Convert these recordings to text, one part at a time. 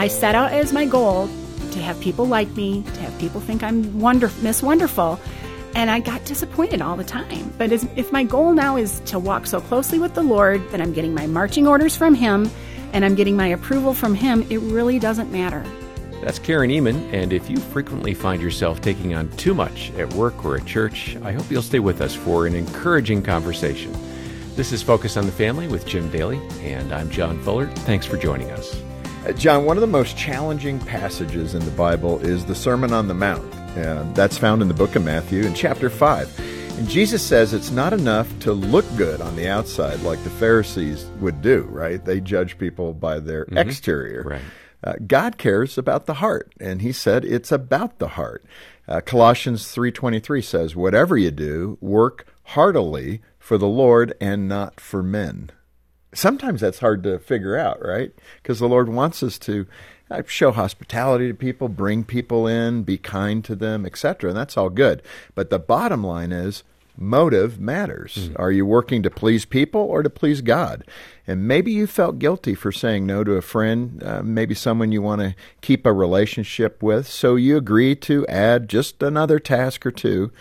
I set out as my goal to have people like me, to have people think I'm wonder- Miss Wonderful, and I got disappointed all the time. But as, if my goal now is to walk so closely with the Lord that I'm getting my marching orders from Him and I'm getting my approval from Him, it really doesn't matter. That's Karen Ehman, and if you frequently find yourself taking on too much at work or at church, I hope you'll stay with us for an encouraging conversation. This is Focus on the Family with Jim Daly, and I'm John Fuller. Thanks for joining us. Uh, John, one of the most challenging passages in the Bible is the Sermon on the Mount. Uh, that's found in the book of Matthew in chapter 5. And Jesus says it's not enough to look good on the outside like the Pharisees would do, right? They judge people by their mm-hmm. exterior. Right. Uh, God cares about the heart, and He said it's about the heart. Uh, Colossians 3:23 says, "Whatever you do, work heartily for the Lord and not for men." Sometimes that's hard to figure out, right? Because the Lord wants us to uh, show hospitality to people, bring people in, be kind to them, etc. And that's all good. But the bottom line is motive matters. Mm-hmm. Are you working to please people or to please God? And maybe you felt guilty for saying no to a friend, uh, maybe someone you want to keep a relationship with, so you agree to add just another task or two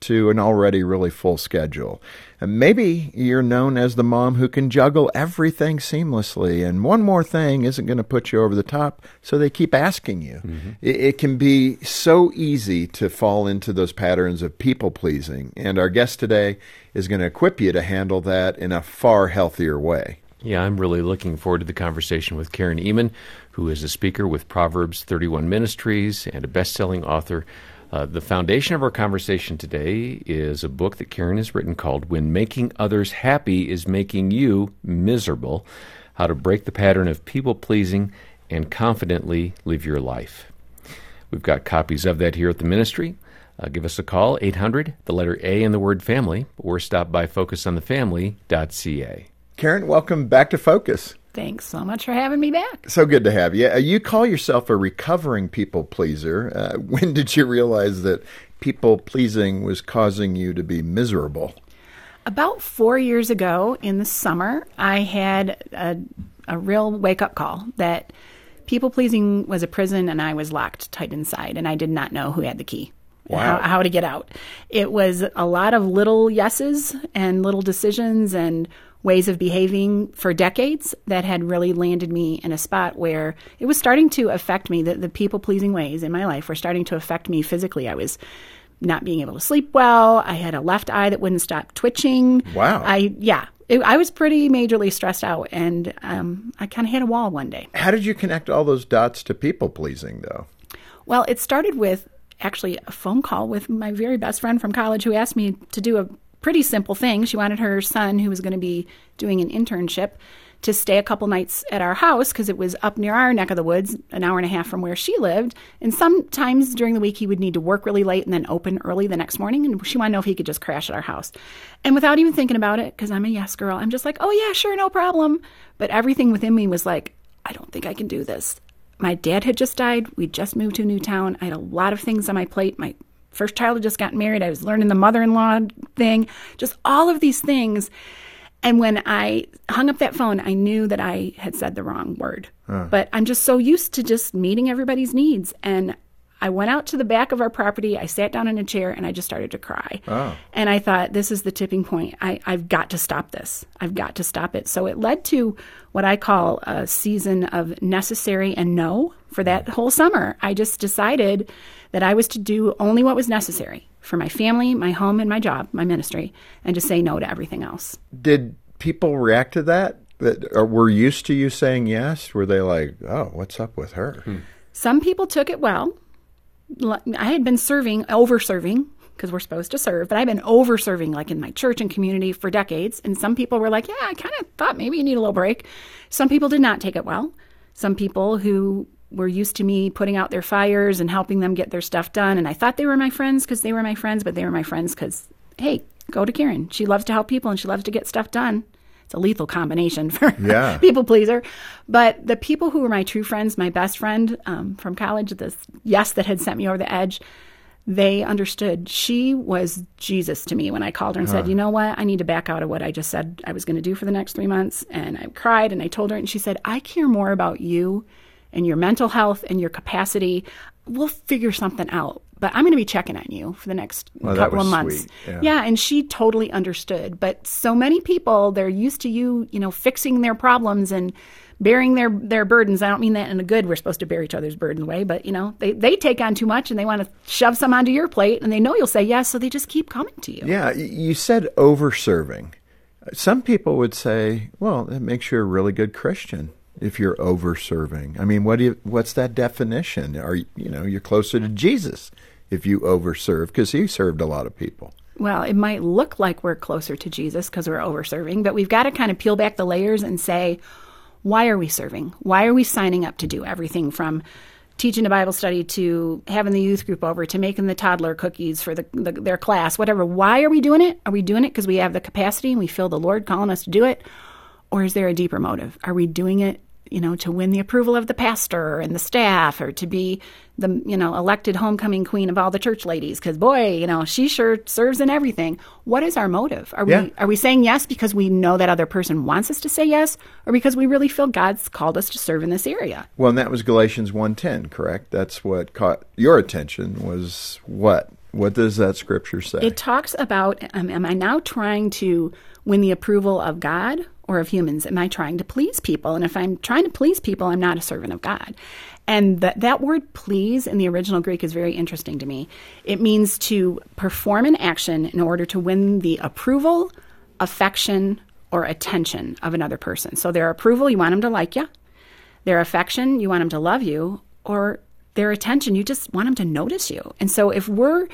to an already really full schedule. And maybe you're known as the mom who can juggle everything seamlessly, and one more thing isn't going to put you over the top, so they keep asking you. Mm-hmm. It, it, can be so easy to fall into those patterns of people pleasing, and our guest today is going to equip you to handle that in a far healthier way. Yeah, I'm really looking forward to the conversation with Karen Ehman, who is a speaker with Proverbs 31 Ministries and a best selling author uh, the foundation of our conversation today is a book that Karen has written called When Making Others Happy is Making You Miserable How to Break the Pattern of People Pleasing and Confidently Live Your Life. We've got copies of that here at the ministry. Uh, give us a call, 800, the letter A in the word family, or stop by focusonthefamily.ca. Karen, welcome back to Focus. Thanks so much for having me back. So good to have you. Uh, you call yourself a recovering people pleaser. Uh, when did you realize that people pleasing was causing you to be miserable? About four years ago in the summer, I had a, a real wake up call that people pleasing was a prison and I was locked tight inside, and I did not know who had the key. Wow. How, how to get out. It was a lot of little yeses and little decisions and ways of behaving for decades that had really landed me in a spot where it was starting to affect me. The, the people pleasing ways in my life were starting to affect me physically. I was not being able to sleep well. I had a left eye that wouldn't stop twitching. Wow. I, yeah. It, I was pretty majorly stressed out, and um, I kind of hit a wall one day. How did you connect all those dots to people pleasing, though? Well, it started with actually a phone call with my very best friend from college who asked me to do a pretty simple thing. She wanted her son, who was going to be doing an internship, to stay a couple nights at our house because it was up near our neck of the woods, an hour and a half from where she lived. And sometimes during the week, he would need to work really late and then open early the next morning. And she wanted to know if he could just crash at our house. And without even thinking about it, because I'm a yes girl, I'm just like, oh, yeah, sure, no problem. But everything within me was like, I don't think I can do this. My dad had just died. We just moved to a new town. I had a lot of things on my plate. My first child had just gotten married. I was learning the mother in law thing, just all of these things. And when I hung up that phone, I knew that I had said the wrong word. Huh. But I'm just so used to just meeting everybody's needs. And I went out to the back of our property. I sat down in a chair and I just started to cry. Oh. And I thought, this is the tipping point. I, I've got to stop this. I've got to stop it. So it led to what I call a season of necessary and no for that whole summer. I just decided that I was to do only what was necessary for my family, my home, and my job, my ministry, and just say no to everything else. Did people react to that? That were used to you saying yes? Were they like, "Oh, what's up with her?" Hmm. Some people took it well. I had been serving, over serving because we're supposed to serve, but I've been over serving like in my church and community for decades. And some people were like, yeah, I kind of thought maybe you need a little break. Some people did not take it well. Some people who were used to me putting out their fires and helping them get their stuff done. And I thought they were my friends because they were my friends, but they were my friends because, hey, go to Karen. She loves to help people and she loves to get stuff done. It's a lethal combination for Yeah. people pleaser. But the people who were my true friends, my best friend um, from college, this yes that had sent me over the edge, they understood. She was Jesus to me when I called her and said, "You know what? I need to back out of what I just said I was going to do for the next three months." And I cried and I told her, and she said, "I care more about you and your mental health and your capacity. We'll figure something out." But I'm going to be checking on you for the next oh, Well, couple of months. Yeah. yeah, and she totally understood. But so many people, they're used to you, you know, fixing their problems and bearing their their burdens. I don't mean that in a good. We're supposed to bear each other's burden way, but you know, they they take on too much and they want to shove some onto your plate, and they know you'll say yes, so they just keep coming to you. Yeah, you said over serving. Some people would say, well, that makes you a really good Christian if you're over serving. I mean, what do you, what's that definition? Are you, you know, you're closer to Jesus if you over serve because he served a lot of people. Well, it might look like we're closer to Jesus because we're overserving, but we've got to kind of peel back the layers and say, why are we serving? Why are we signing up to do everything from teaching a Bible study to having the youth group over to making the toddler cookies for the, the, their class, whatever? Why are we doing it? Are we doing it because we have the capacity and we feel the Lord calling us to do it? Or is there a deeper motive? Are we doing it you know, to win the approval of the pastor and the staff, or to be the you know elected homecoming queen of all the church ladies. Because boy, you know, she sure serves in everything. What is our motive? Are Yeah. we are we saying yes because we know that other person wants us to say yes, or because we really feel God's called us to serve in this area? Well, and that was Galatians 1:10, correct? That's what caught your attention was what? What does that scripture say? It talks about um, am I now trying to win the approval of God or of humans? Am I trying to please people? And if I'm trying to please people, I'm not a servant of God. And that, that word please in the original Greek is very interesting to me. It means to perform an action in order to win the approval, affection, or attention of another person. So their approval, you want them to like you. Their affection, you want them to love you. Or their attention, you just want them to notice you. And so if we're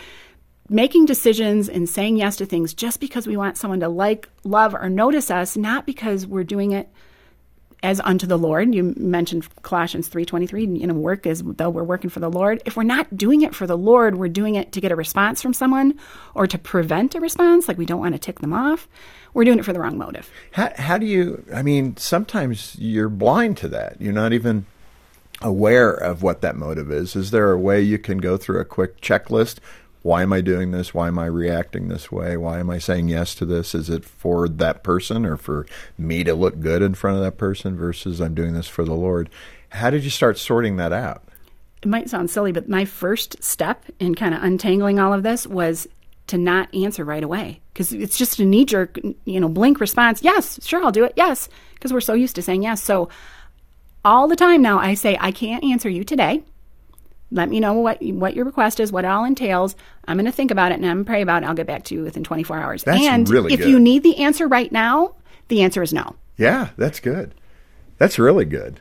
making decisions and saying yes to things just because we want someone to like, love, or notice us, not because we're doing it as unto the Lord. You mentioned Colossians 3:23, you know, work as though we're working for the Lord. If we're not doing it for the Lord, we're doing it to get a response from someone or to prevent a response, like we don't want to tick them off. We're doing it for the wrong motive. How, how do you? I mean, sometimes you're blind to that. You're not even aware of what that motive is. Is there a way you can go through a quick checklist? Why am I doing this? Why am I reacting this way? Why am I saying yes to this? Is it for that person or for me to look good in front of that person versus I'm doing this for the Lord? How did you start sorting that out? It might sound silly, but my first step in kind of untangling all of this was to not answer right away because it's just a knee jerk, you know, blink response. Yes, sure, I'll do it. Yes, because we're so used to saying yes. So all the time now, I say, I can't answer you today. Let me know what what your request is, what it all entails. I'm going to think about it and I'm going to pray about it. I'll get back to you within 24 hours. That's and really if good. you need the answer right now, the answer is no. Yeah, that's good. That's really good.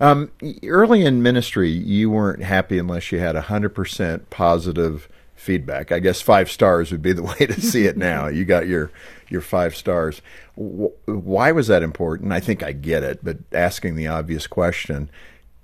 Um, early in ministry, you weren't happy unless you had 100% positive feedback. I guess five stars would be the way to see it now. You got your, your five stars. Why was that important? I think I get it, but asking the obvious question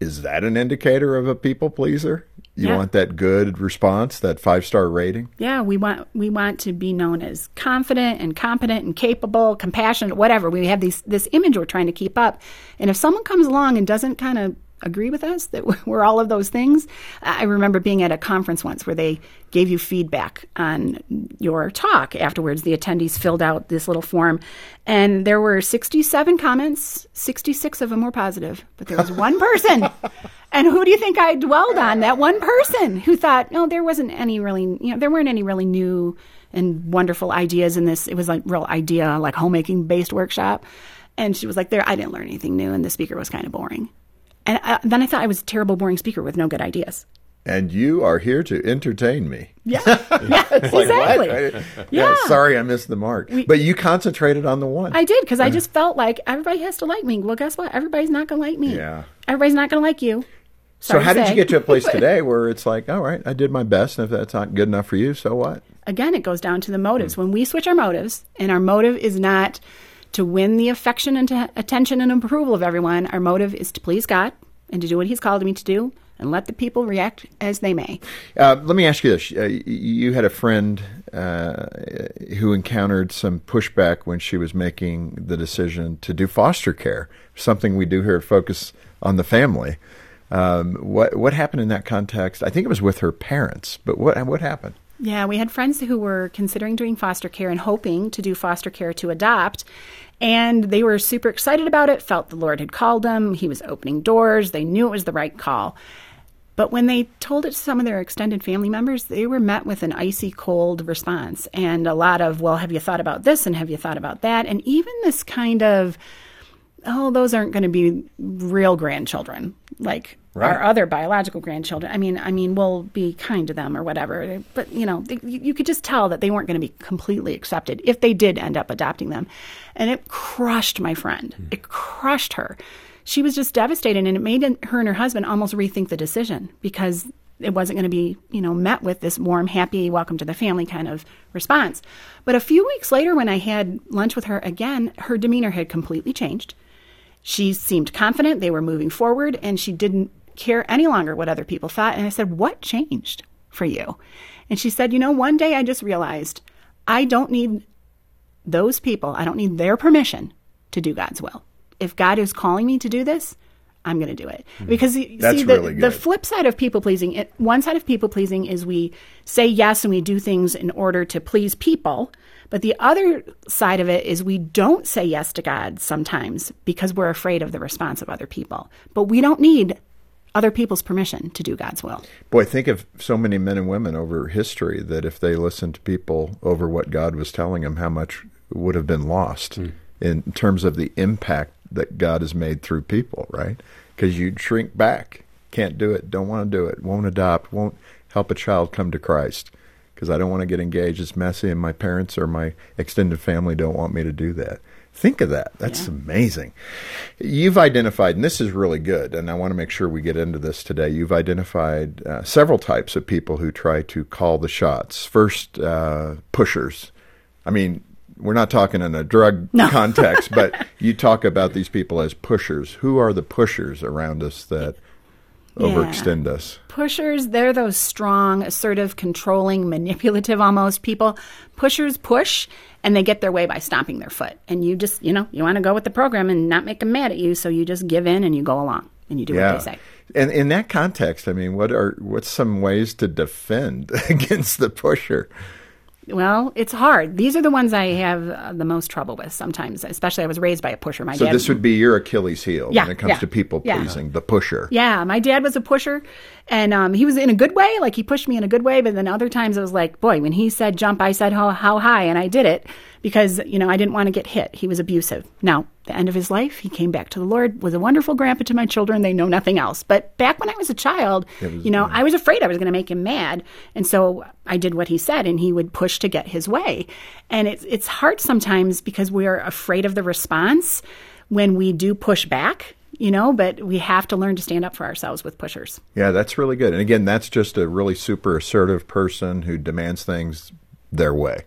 is that an indicator of a people pleaser? You Yeah. want that good response, that five star rating? Yeah, we want we want to be known as confident and competent and capable, compassionate, whatever. We have these this image we're trying to keep up. And if someone comes along and doesn't kind of agree with us that we're all of those things, I remember being at a conference once where they gave you feedback on your talk afterwards. The attendees filled out this little form, and there were 67 comments. 66 of them were positive, but there was one person. And who do you think I dwelled on? That one person who thought, no, there wasn't any really, you know, there weren't any really new and wonderful ideas in this. It was like real idea, like homemaking based workshop. And she was like, there, I didn't learn anything new, and the speaker was kind of boring. And I, then I thought I was a terrible, boring speaker with no good ideas. And you are here to entertain me. Yeah, yeah, exactly. I- Yeah. Sorry, I missed the mark. but you concentrated on the one. I did because I just felt like everybody has to like me. Well, guess what? Everybody's not going to like me. Yeah. Everybody's not going to like you. So how did you get to a place today where it's like, all right, I did my best, and if that's not good enough for you, so what? again, it goes down to the motives. Hmm. When we switch our motives, and our motive is not to win the affection and attention and approval of everyone, our motive is to please God and to do what He's called me to do, and let the people react as they may. Uh, let me ask you this: uh, You had a friend uh, who encountered some pushback when she was making the decision to do foster care, something we do here at Focus on the Family. Um, what what happened in that context? I think it was with her parents, but what what happened? Yeah, we had friends who were considering doing foster care and hoping to do foster care to adopt. And they were super excited about it, felt the Lord had called them. He was opening doors. They knew it was the right call. But when they told it to some of their extended family members, they were met with an icy cold response and a lot of, well, have you thought about this and have you thought about that? And even this kind of, oh, those aren't going to be real grandchildren like Right. our other biological grandchildren. I mean, I mean, we'll be kind to them or whatever. But you know, they, you, you could just tell that they weren't going to be completely accepted if they did end up adopting them, and it crushed my friend. Hmm. It crushed her. She was just devastated, and it made her and her husband almost rethink the decision because it wasn't going to be, you know, met with this warm, happy, welcome to the family kind of response. But a few weeks later, when I had lunch with her again, her demeanor had completely changed. She seemed confident they were moving forward, and she didn't care any longer what other people thought. And I said, What changed for you? And she said, You know, one day I just realized I don't need those people, I don't need their permission to do God's will. If God is calling me to do this, I'm going to do it. Hmm. Because you That's see, the, really the flip side of people pleasing, it, one side of people pleasing is we say yes and we do things in order to please people. But the other side of it is we don't say yes to God sometimes because we're afraid of the response of other people. But we don't need other people's permission to do God's will. Boy, think of so many men and women over history that if they listened to people over what God was telling them, how much would have been lost hmm. in terms of the impact that God has made through people, right? Because you'd shrink back, can't do it, don't want to do it, won't adopt, won't help a child come to Christ because I don't want to get engaged. It's messy, and my parents or my extended family don't want me to do that. Think of that. That's amazing. You've identified, and this is really good, and I want to make sure we get into this today. You've identified uh, several types of people who try to call the shots. First, uh, pushers. I mean, we're not talking in a drug context, but you talk about these people as pushers. Who are the pushers around us that overextend us? Pushers, they're those strong, assertive, controlling, manipulative almost people. Pushers push and they get their way by stomping their foot. And you just, you know, you want to go with the program and not make them mad at you, so you just give in and you go along and you do what they say. And in that context, I mean, what are what's some ways to defend against the pusher? Well, it's hard. These are the ones I have uh, the most trouble with sometimes, especially I was raised by a pusher. My dad. So dad this would be your Achilles heel Yeah, when it comes yeah, to people yeah. pleasing, the pusher. Yeah, my dad was a pusher, and um, he was in a good way. Like he pushed me in a good way, but then other times it was like, boy, when he said jump, I said how how high, and I did it because you know I didn't want to get hit. He was abusive. Now, the end of his life, he came back to the Lord, was a wonderful grandpa to my children. They know nothing else. But back when I was a child, you know, I was afraid I was going to make him mad, and so I did what he said, and he would push to get his way. And it's it's hard sometimes because we're afraid of the response when we do push back you know, but we have to learn to stand up for ourselves with pushers. Yeah, that's really good. And again, that's just a really super assertive person who demands things their way.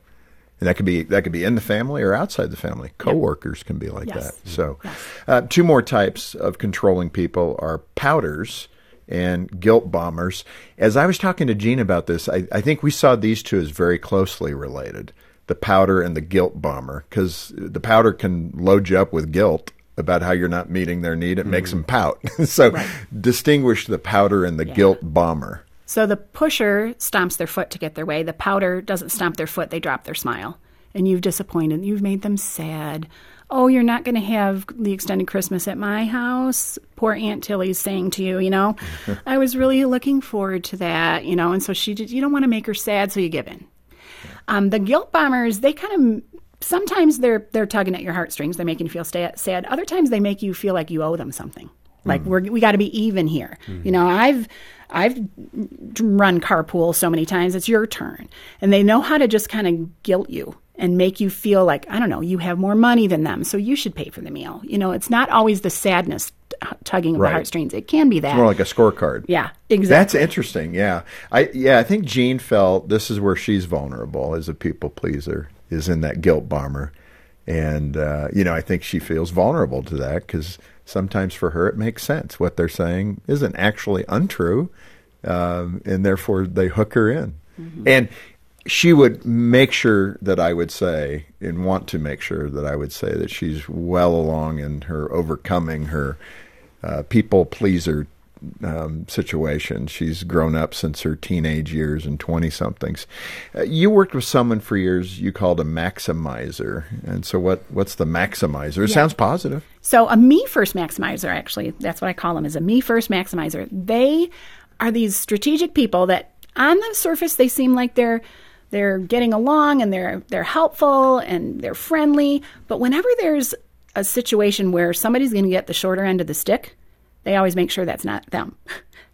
And that could be that could be in the family or outside the family. Coworkers can be like Yes. that. So, uh, two more types of controlling people are pouters and guilt bombers. As I was talking to Jean about this, I, I think we saw these two as very closely related: the pouter and the guilt bomber, because the pouter can load you up with guilt about how you're not meeting their need. It makes them pout. so, distinguish the pouter and the guilt bomber. So the pusher stomps their foot to get their way. The pouter doesn't stomp their foot, they drop their smile. And you've disappointed, you've made them sad. Oh, you're not going to have the extended Christmas at my house. Poor Aunt Tilly's saying to you, you know, I was really looking forward to that, you know, and so she, did, you don't want to make her sad, so you give in. Um, the guilt bombers, they kind of sometimes they're they're tugging at your heartstrings. They're making you feel sta- sad. Other times they make you feel like you owe them something. Like we're we got to be even here. You know, I've I've run carpool so many times. It's your turn, and they know how to just kind of guilt you and make you feel like I don't know you have more money than them, so you should pay for the meal. You know, it's not always the sadness tugging Right. the heartstrings. It can be that. More like a scorecard. yeah, exactly. That's interesting. Yeah, I yeah I think Jean felt this is where she's vulnerable as a people pleaser is in that guilt bomber, and uh, you know I think she feels vulnerable to that because sometimes for her it makes sense. What they're saying isn't actually untrue, um, and therefore they hook her in, and she would make sure that I would say and want to make sure that I would say that she's well along in her overcoming her uh, people pleaser um, situation. She's grown up since her teenage years and 20 somethings. Uh, you worked with someone for years you called a maximizer. And so, what, what's the maximizer? It sounds positive. So a me first maximizer, actually, that's what I call them, is a me first maximizer. They are these strategic people that on the surface they seem like they're they're getting along and they're they're helpful and they're friendly, but whenever there's a situation where somebody's going to get the shorter end of the stick, they always make sure that's not them.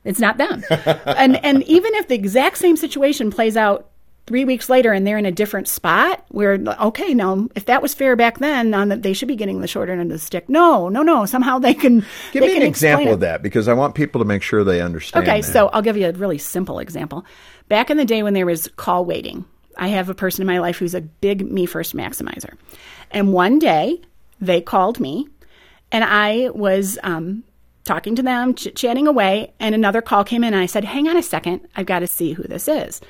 It's not them. and and even if the exact same situation plays out three weeks later and they're in a different spot where okay now if that was fair back then on that they should be getting the shorter end of the stick no no no somehow they can Give they me can an example of that because I want people to make sure they understand. Okay, that. so I'll give you a really simple example. Back in the day when there was call waiting, I have a person in my life who's a big me first maximizer. And one day they called me and I was um, talking to them, ch- chatting away, and another call came in and I said, Hang on a second, I've got to see who this is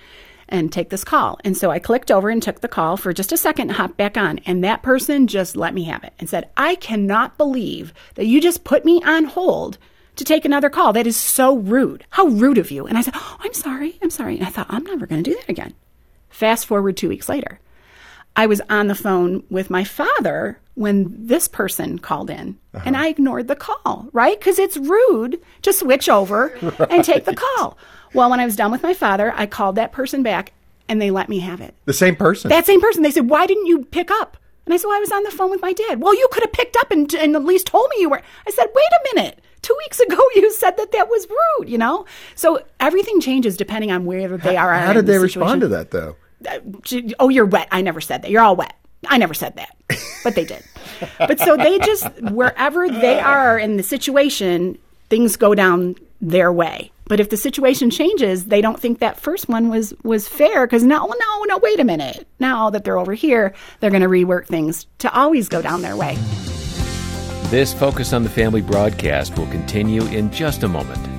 and take this call. And so I clicked over and took the call for just a second and hopped back on. And that person just let me have it and said, I cannot believe that you just put me on hold to take another call. That is so rude. How rude of you. And I said, oh, I'm sorry. I'm sorry. And I thought, I'm never going to do that again. Fast forward two weeks later. I was on the phone with my father when this person called in, and I ignored the call, right? Because it's rude to switch over and take the call. Well, when I was done with my father, I called that person back, and they let me have it. the same person. That same person, they said, Why didn't you pick up? And I said, Well, I was on the phone with my dad. Well, you could have picked up and, and at least told me you were. I said, Wait a minute. Two weeks ago, you said that that was rude, you know? So everything changes depending on where they are. How in did the they respond to that though? Uh, oh, you're wet. I never said that. You're all wet. I never said that, but they did. But so they just, wherever they are in the situation, things go down their way. But if the situation changes, they don't think that first one was was fair because no, oh, no, no, wait a minute. Now that they're over here, they're going to rework things to always go down their way. This Focus on the Family broadcast will continue in just a moment.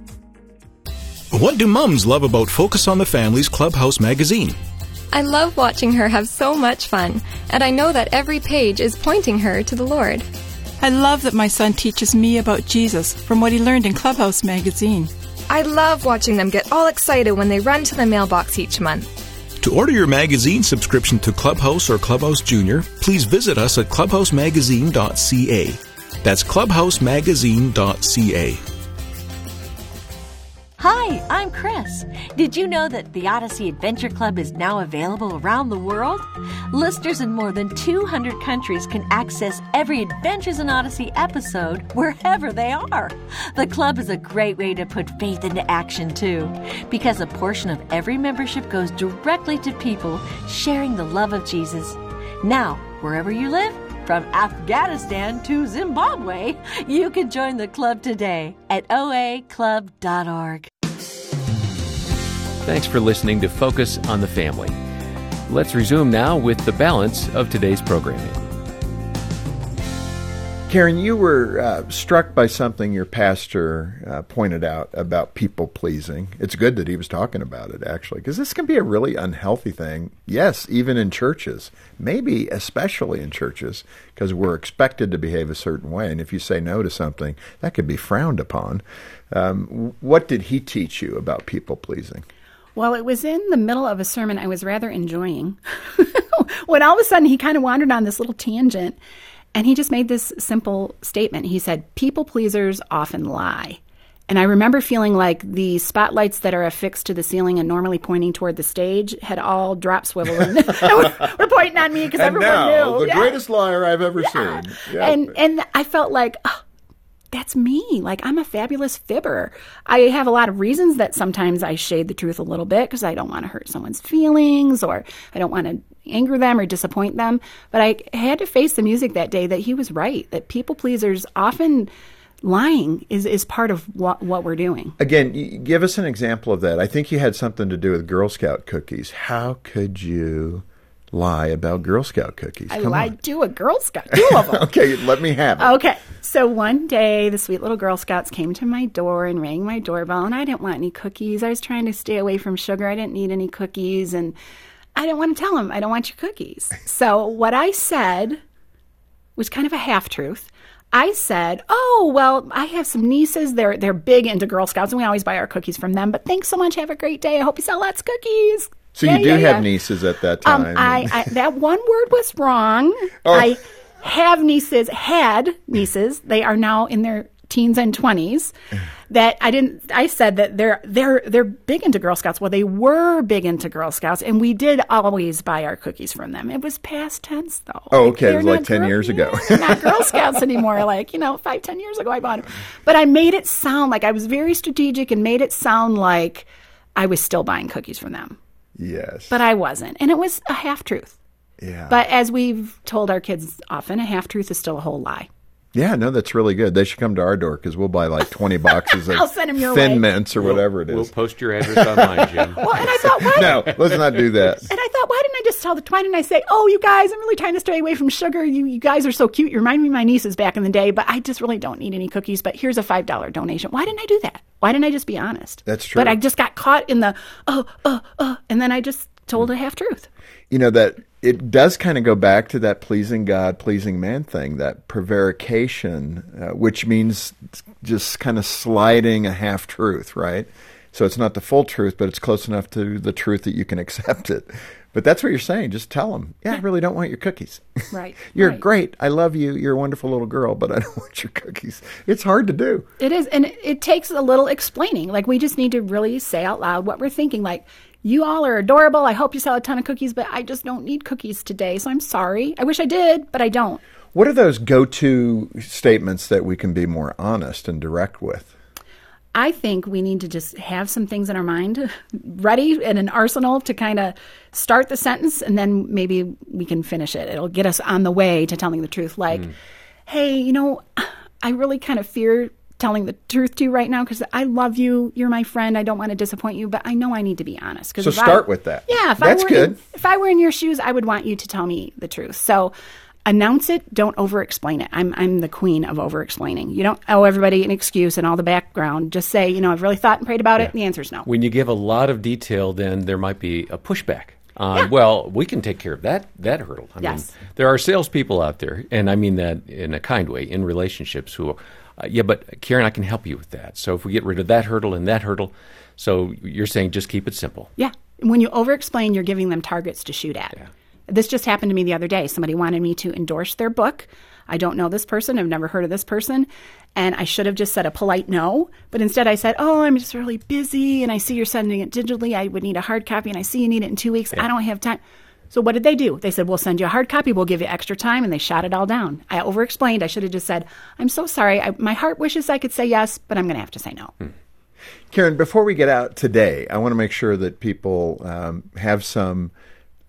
What do mums love about Focus on the Family's Clubhouse magazine? I love watching her have so much fun, and I know that every page is pointing her to the Lord. I love that my son teaches me about Jesus from what he learned in Clubhouse magazine. I love watching them get all excited when they run to the mailbox each month. To order your magazine subscription to Clubhouse or Clubhouse Junior, please visit us at clubhousemagazine.ca. That's clubhousemagazine.ca. Hi, I'm Chris. Did you know that the Odyssey Adventure Club is now available around the world? Listeners in more than 200 countries can access every Adventures in Odyssey episode wherever they are. The club is a great way to put faith into action, too, because a portion of every membership goes directly to people sharing the love of Jesus. Now, wherever you live, from Afghanistan to Zimbabwe, you can join the club today at oaclub.org. Thanks for listening to Focus on the Family. Let's resume now with the balance of today's programming. Karen, you were uh, struck by something your pastor uh, pointed out about people pleasing. It's good that he was talking about it, actually, because this can be a really unhealthy thing. Yes, even in churches, maybe especially in churches, because we're expected to behave a certain way. And if you say no to something, that could be frowned upon. Um, what did he teach you about people pleasing? Well, it was in the middle of a sermon I was rather enjoying when all of a sudden he kind of wandered on this little tangent. And he just made this simple statement. He said, People pleasers often lie. And I remember feeling like the spotlights that are affixed to the ceiling and normally pointing toward the stage had all drop swivel and were, pointing on me because everyone now, knew. the Yeah. greatest liar I've ever seen. Yeah. And and I felt like oh, that's me. Like I'm a fabulous fibber. I have a lot of reasons that sometimes I shade the truth a little bit because I don't want to hurt someone's feelings or I don't want to anger them or disappoint them. But I had to face the music that day that he was right. That people pleasers often lying is is part of what what we're doing. Again, give us an example of that. I think you had something to do with Girl Scout cookies. How could you lie about Girl Scout cookies? I Come lied on. to a Girl Scout, two of them. Okay, let me have it. Okay. So one day, the sweet little Girl Scouts came to my door and rang my doorbell, and I didn't want any cookies. I was trying to stay away from sugar. I didn't need any cookies, and I didn't want to tell them, I don't want your cookies. So what I said was kind of a half truth. I said, "Oh well, I have some nieces. They're they're big into Girl Scouts, and we always buy our cookies from them. But thanks so much. Have a great day. I hope you sell lots of cookies." So Yeah, you do yeah, have yeah. nieces at that time. Um, I, I that one word was wrong. Oh. I have nieces, had nieces. They are now in their teens and twenties. That I didn't. I said that they're they're they're big into Girl Scouts. Well, they were big into Girl Scouts, and we did always buy our cookies from them. It was past tense though. Oh, okay. It was like 10 Girl- years ago. Not Girl Scouts anymore. Like you know, five ten years ago, I bought them. But I made it sound like I was very strategic and made it sound like I was still buying cookies from them yes. but I wasn't. And it was a half truth. Yeah. But as we've told our kids often, a half truth is still a whole lie. yeah, no, that's really good. They should come to our door because we'll buy like 20 boxes of I'll send 'em your Thin way. Mints or whatever it is. We'll post your address online, Jim. Well, and I thought, why? no, let's not do that. And I thought, why didn't I just tell the? Why didn't I say, "Oh, you guys, I'm really trying to stay away from sugar. You, you guys are so cute. You remind me of my nieces back in the day, but I just really don't need any cookies. But here's a five dollar donation." Why didn't I do that? Why didn't I just be honest? That's true. But I just got caught in the oh, oh, oh, and then I just told a half truth. you know that it does kind of go back to that pleasing God, pleasing man thing, that prevarication, uh, which means just kind of sliding a half truth, right? So it's not the full truth, but it's close enough to the truth that you can accept it. But that's what you're saying. Just tell them, yeah, I really don't want your cookies. Right, you're right. great. I love you. You're a wonderful little girl, but I don't want your cookies. It's hard to do. It is, and it, it takes a little explaining. Like we just need to really say out loud what we're thinking. Like you all are adorable. I hope you sell a ton of cookies, but I just don't need cookies today. So I'm sorry. I wish I did, but I don't. What are those go to statements that we can be more honest and direct with? I think we need to just have some things in our mind ready and an arsenal to kind of start the sentence, and then maybe we can finish it. It'll get us on the way to telling the truth. Like, hmm. hey, you know, I really kind of fear telling the truth to you right now because I love you. You're my friend. I don't want to disappoint you, but I know I need to be honest. 'Cause So if I- start with that. Yeah, if That's I were good. In, if I were in your shoes, I would want you to tell me the truth. So announce it. Don't over-explain it. I'm I'm the queen of over-explaining. You don't owe everybody an excuse and all the background. Just say, you know, I've really thought and prayed about it. The answer is no. When you give a lot of detail, then there might be a pushback. Uh, Well, we can take care of that that hurdle. I Yes. mean, there are salespeople out there, and I mean that in a kind way, in relationships who, uh, yeah, but Karen, I can help you with that. So if we get rid of that hurdle and that hurdle, so you're saying just keep it simple. Yeah. When you over explain, you're giving them targets to shoot at. This just happened to me the other day. Somebody wanted me to endorse their book. I don't know this person. I've never heard of this person. And I should have just said a polite no. But instead, I said, Oh, I'm just really busy. And I see you're sending it digitally. I would need a hard copy. And I see you need it in two weeks. I don't have time. So what did they do? They said, "We'll send you a hard copy. We'll give you extra time," and they shot it all down. I over-explained. I should have just said, "I'm so sorry. I, my heart wishes I could say yes, but I'm going to have to say no." Karen, before we get out today, I want to make sure that people um, have some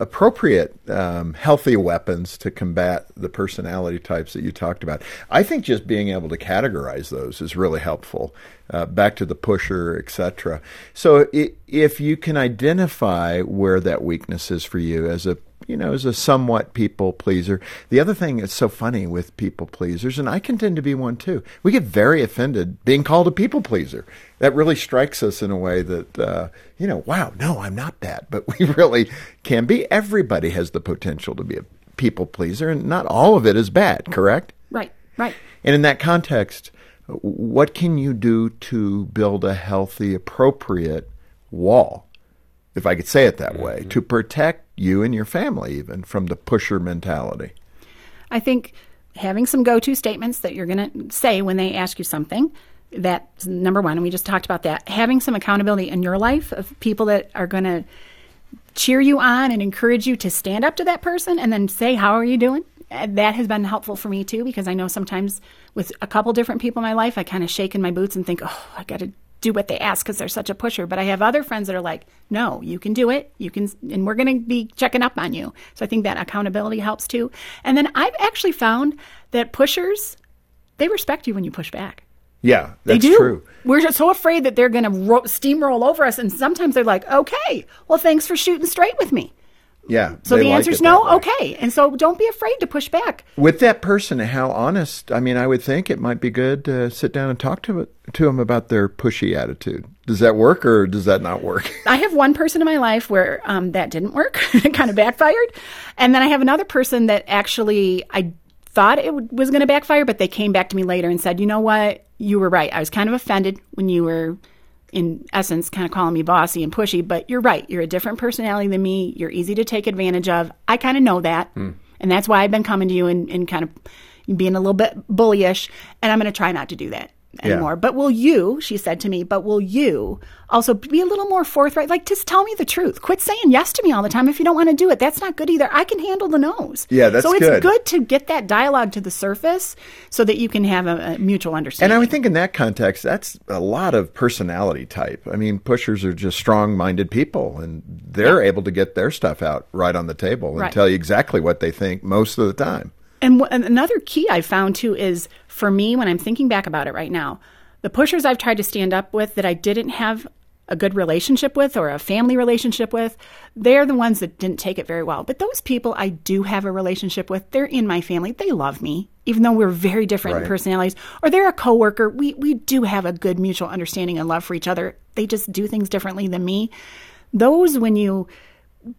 appropriate, um, healthy weapons to combat the personality types that you talked about. I think just being able to categorize those is really helpful. Uh, back to the pusher, etc. So i if you can identify where that weakness is for you as a you know, as a somewhat people pleaser. The other thing that's so funny with people pleasers, and I can tend to be one too, we get very offended being called a people pleaser. That really strikes us in a way that, uh, you know, wow, no, I'm not that. But we really can be. Everybody has the potential to be a people pleaser, and not all of it is bad, correct? Right, right. And in that context, what can you do to build a healthy, appropriate wall, if I could say it that way, mm-hmm. to protect you and your family even from the pusher mentality? I think having some go to statements that you're going to say when they ask you something. That's number one. And we just talked about that. Having some accountability in your life of people that are going to cheer you on and encourage you to stand up to that person and then say, How are you doing? Uh, that has been helpful for me too, because I know sometimes with a couple different people in my life, I kind of shake in my boots and think, Oh, I got to do what they ask because they're such a pusher. But I have other friends that are like, no, you can do it. You can, and we're going to be checking up on you. So I think that accountability helps too. And then I've actually found that pushers, they respect you when you push back. Yeah, they that's do. true. We're just so afraid that they're going to ro- steamroll over us, and sometimes they're like, "Okay, well, thanks for shooting straight with me." Yeah. So the like answer is no. Okay, and so don't be afraid to push back. With that person, how honest? I mean, I would think it might be good to sit down and talk to to them about their pushy attitude. Does that work, or does that not work? I have one person in my life where um, that didn't work; it kind of backfired, and then I have another person that actually I thought it was going to backfire, but they came back to me later and said, "You know what? You were right. I was kind of offended when you were." In essence, kind of calling me bossy and pushy, but you're right. You're a different personality than me. You're easy to take advantage of. I kind of know that. Hmm. And that's why I've been coming to you and, and kind of being a little bit bullyish. And I'm going to try not to do that Yeah. anymore. But will you, she said to me, but will you also be a little more forthright? Like, just tell me the truth. Quit saying yes to me all the time if you don't want to do it. That's not good either. I can handle the no's. Yeah, that's So it's good. good to get that dialogue to the surface so that you can have a, a mutual understanding. And. I would think in that context, that's a lot of personality type. I mean, pushers are just strong minded people, and they're able to get their stuff out right on the table and Right. tell you exactly what they think most of the time. And, wh- and another key I found too is for me, when I'm thinking back about it right now, the pushers I've tried to stand up with that I didn't have a good relationship with or a family relationship with, they're the ones that didn't take it very well. But those people I do have a relationship with, they're in my family. They love me, even though we're very different in personalities. Or they're a coworker. We we do have a good mutual understanding and love for each other. They just do things differently than me. Those when you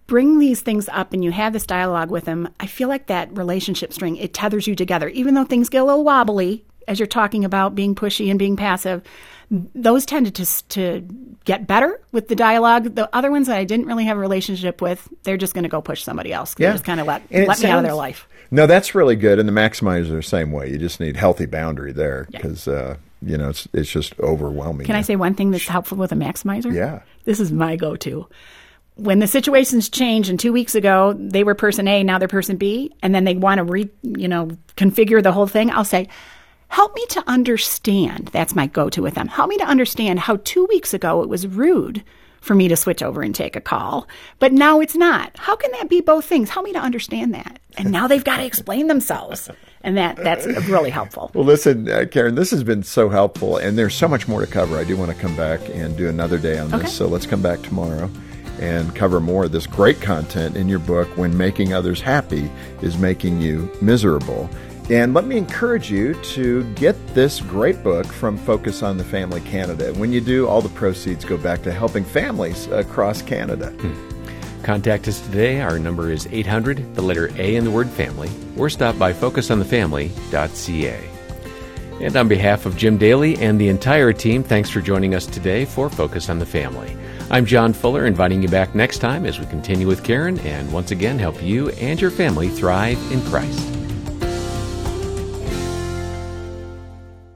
bring these things up and you have this dialogue with them, I feel like that relationship string, it tethers you together. Even though things get a little wobbly as you're talking about being pushy and being passive, those tended to, to get better with the dialogue. The other ones that I didn't really have a relationship with, they're just going to go push somebody else. They just kind of let, And let me out of their life. No, that's really good. And the maximizers are the same way. You just need healthy boundary there because, uh, you know, it's, it's just overwhelming. Can I say one thing that's helpful with a maximizer? Yeah. This is my go to. When the situations change, and two weeks ago they were person A, now they're person B, and then they want to re, you know, configure the whole thing, I'll say, help me to understand. That's my go to with them. Help me to understand how two weeks ago it was rude for me to switch over and take a call, but now it's not. How can that be both things? Help me to understand that. And now they've got to explain themselves, and that that's really helpful. Well, listen, uh, Karen, this has been so helpful, and there's so much more to cover. I do want to come back and do another day on this, Okay. so let's come back tomorrow and cover more of this great content in your book, When Making Others Happy is Making You Miserable. And let me encourage you to get this great book from Focus on the Family Canada. When you do, all the proceeds go back to helping families across Canada. Hmm. Contact us today. Our number is 800, the letter A in the word family, or stop by focusonthefamily.ca. And on behalf of Jim Daly and the entire team, thanks for joining us today for Focus on the Family. I'm John Fuller, inviting you back next time as we continue with Karen and once again help you and your family thrive in Christ.